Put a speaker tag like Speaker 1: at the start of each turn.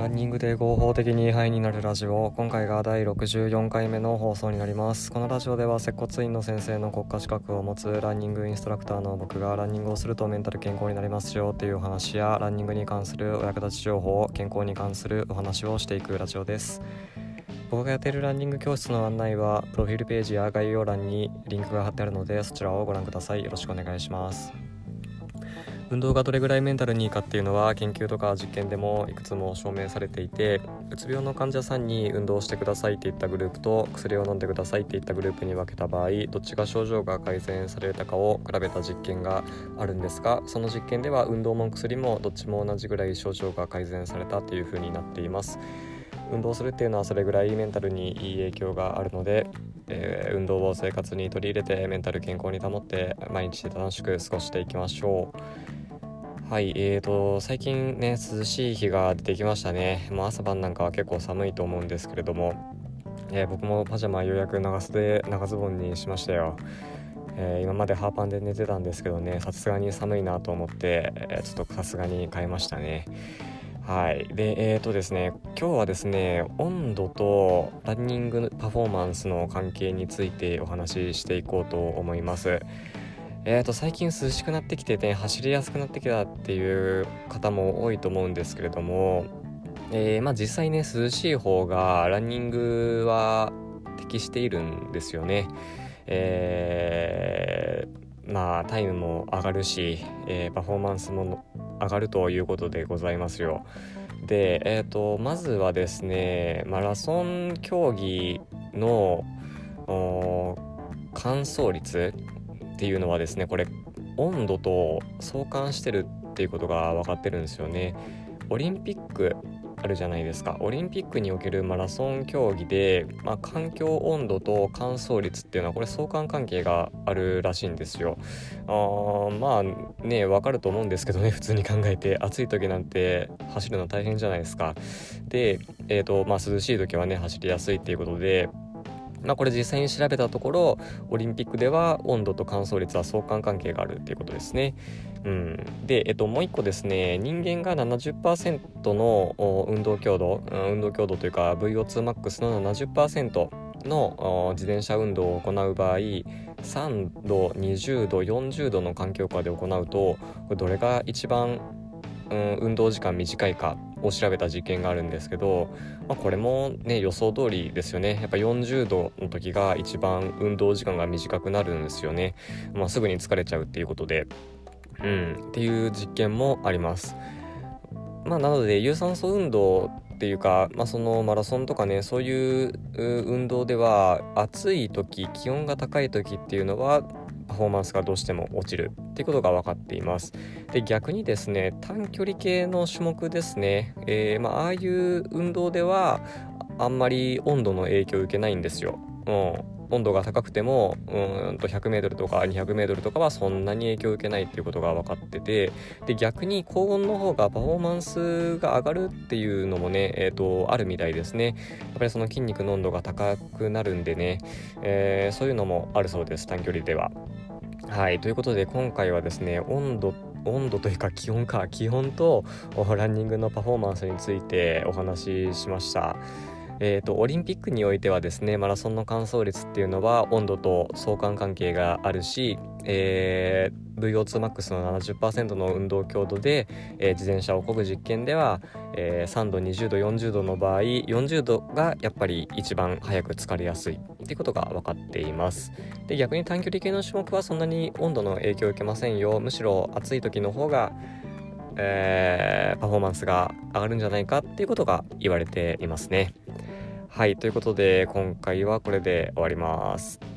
Speaker 1: ランニングで合法的にハイになるラジオ。今回が第64回目の放送になります。このラジオでは接骨院の先生の国家資格を持つランニングインストラクターの僕がランニングをするとメンタル健康になりますよというお話やランニングに関するお役立ち情報健康に関するお話をしていくラジオです。僕がやっているランニング教室の案内はプロフィールページや概要欄にリンクが貼ってあるのでそちらをご覧ください。よろしくお願いします。運動がどれぐらいメンタルにいいかっていうのは研究とか実験でもいくつも証明されていてうつ病の患者さんに運動してくださいっていったグループと薬を飲んでくださいっていったグループに分けた場合どっちが症状が改善されたかを比べた実験があるんですがその実験では運動も薬もどっちも同じぐらい症状が改善されたというふうになっています。運動するっていうのはそれぐらいメンタルにいい影響があるので、えー、運動を生活に取り入れてメンタル健康に保って毎日楽しく過ごしていきましょう。はい、えーと、最近ね、涼しい日が出てきましたね。もう朝晩なんかは結構寒いと思うんですけれども、えー、僕もパジャマようやく長袖、長ズボンにしましたよ。えー、今までハーパンで寝てたんですけどね、さすがに寒いなと思って、えー、ちょっとさすがに変えましたね。はい。で、えーとですね、今日はですね、温度とランニングパフォーマンスの関係についてお話ししていこうと思います。えー、と最近涼しくなってきてね走りやすくなってきたっていう方も多いと思うんですけれども、えー、まあ、実際ね涼しい方がランニングは適しているんですよね。えー、まあタイムも上がるし、え、パフォーマンスも上がるということでございますよ。で、えーと、まずはですねマラソン競技の乾燥率っていうのはですねこれ温度と相関してるっていうことが分かってるんですよね。オリンピックあるじゃないですかオリンピックにおけるマラソン競技で、まあ、環境温度と乾燥率っていうのはこれ相関関係があるらしいんですよ。あまあね分かると思うんですけどね普通に考えて暑い時なんて走るの大変じゃないですか。で、えーとまあ、涼しい時はね走りやすいっていうことでまあ、これ実際に調べたところオリンピックでは温度と乾燥率は相関関係があるっていうことですね。うん、で、えっと、もう一個ですね人間が70%の運動強度運動強度というか VO2max の70%の自転車運動を行う場合3度20度40度の環境下で行うとどれが一番、うん、運動時間短いかを調べた実験があるんですけど、まあ、これもね予想通りですよね。やっぱ40度の時が一番運動時間が短くなるんですよね、まあ、すぐに疲れちゃうっていうことで。うんっていう実験もあります。まあなので有酸素運動っていうか、まあ、そのマラソンとかねそういう運動では暑い時気温が高い時っていうのはパフォーマンスがどうしても落ちるっていうことが分かっています。で逆にですね短距離系の種目ですね、えー、まあああいう運動ではあんまり温度の影響を受けないんですよ、うん、温度が高くてもうんと 100m とか 200m とかはそんなに影響を受けないっていうことが分かっててで逆に高温の方がパフォーマンスが上がるっていうのもね、えーと、あるみたいですねやっぱりその筋肉の温度が高くなるんでね、えー、そういうのもあるそうです短距離では。はいということで今回はですね温度温度というか気温か気温とランニングのパフォーマンスについてお話ししました。えーと、オリンピックにおいてはですねマラソンの乾燥率っていうのは温度と相関関係があるし、えー、VO2max の70%の運動強度で、えー、自転車を漕ぐ実験では、えー、3度20度40度の場合40度がやっぱり一番早く疲れやすい。っていうことが分かっています。で逆に短距離系の種目はそんなに温度の影響を受けませんよ。むしろ暑い時の方がえー、パフォーマンスが上がるんじゃないかっていうことが言われていますね。はいということで今回はこれで終わります。